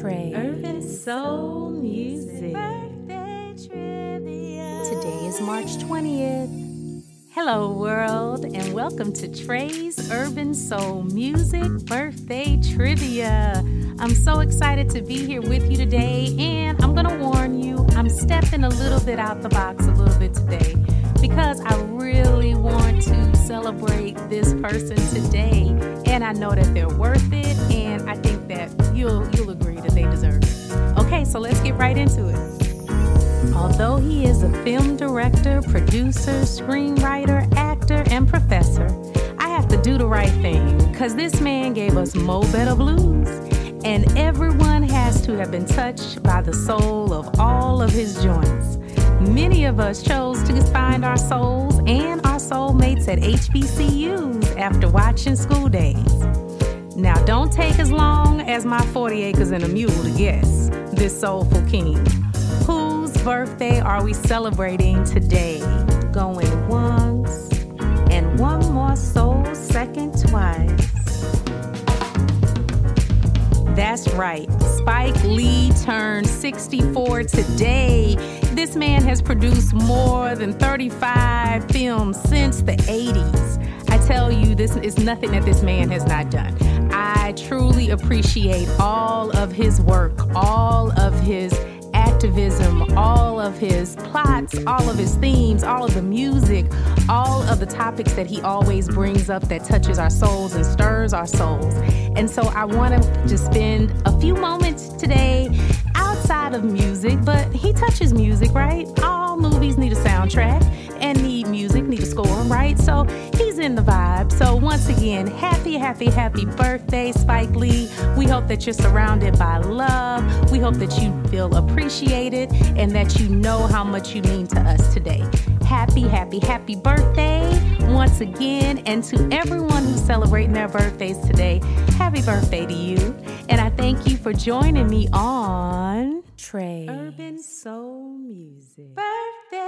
Trey. Urban Soul Music. Birthday trivia. Today is March 20th. Hello, world, and welcome to Trey's Urban Soul Music Birthday Trivia. I'm so excited to be here with you today, and I'm going to warn you, I'm stepping a little bit out the box a little bit today because I really want to celebrate this person today, and I know that they're worth it, right into it. Although he is a film director, producer, screenwriter, actor, and professor, I have to do the right thing because this man gave us Mo Better Blues. And everyone has to have been touched by the soul of all of his joints. Many of us chose to find our souls and our soulmates at HBCUs after watching School Daze. Now, don't take as long as my 40 acres and a mule to guess this soulful king. Whose birthday are we celebrating today? Going once and one more soul second twice. That's right. Spike Lee turned 64 today. This man has produced more than 35 films since the 80s. I tell you, this is nothing that this man has not done. I truly appreciate all of his work, all of his activism, all of his plots, all of his themes, all of the music, all of the topics that he always brings up that touches our souls and stirs our souls. And so I want to just spend a few moments today outside of music, but he touches music, right? All movies need a soundtrack and need in the vibe. So once again, happy, happy, happy birthday, Spike Lee. We hope that you're surrounded by love. We hope that you feel appreciated and that you know how much you mean to us today. Happy, happy, happy birthday once again. And to everyone who's celebrating their birthdays today, happy birthday to you. And I thank you for joining me on Trey. Urban Soul Music. Birthday.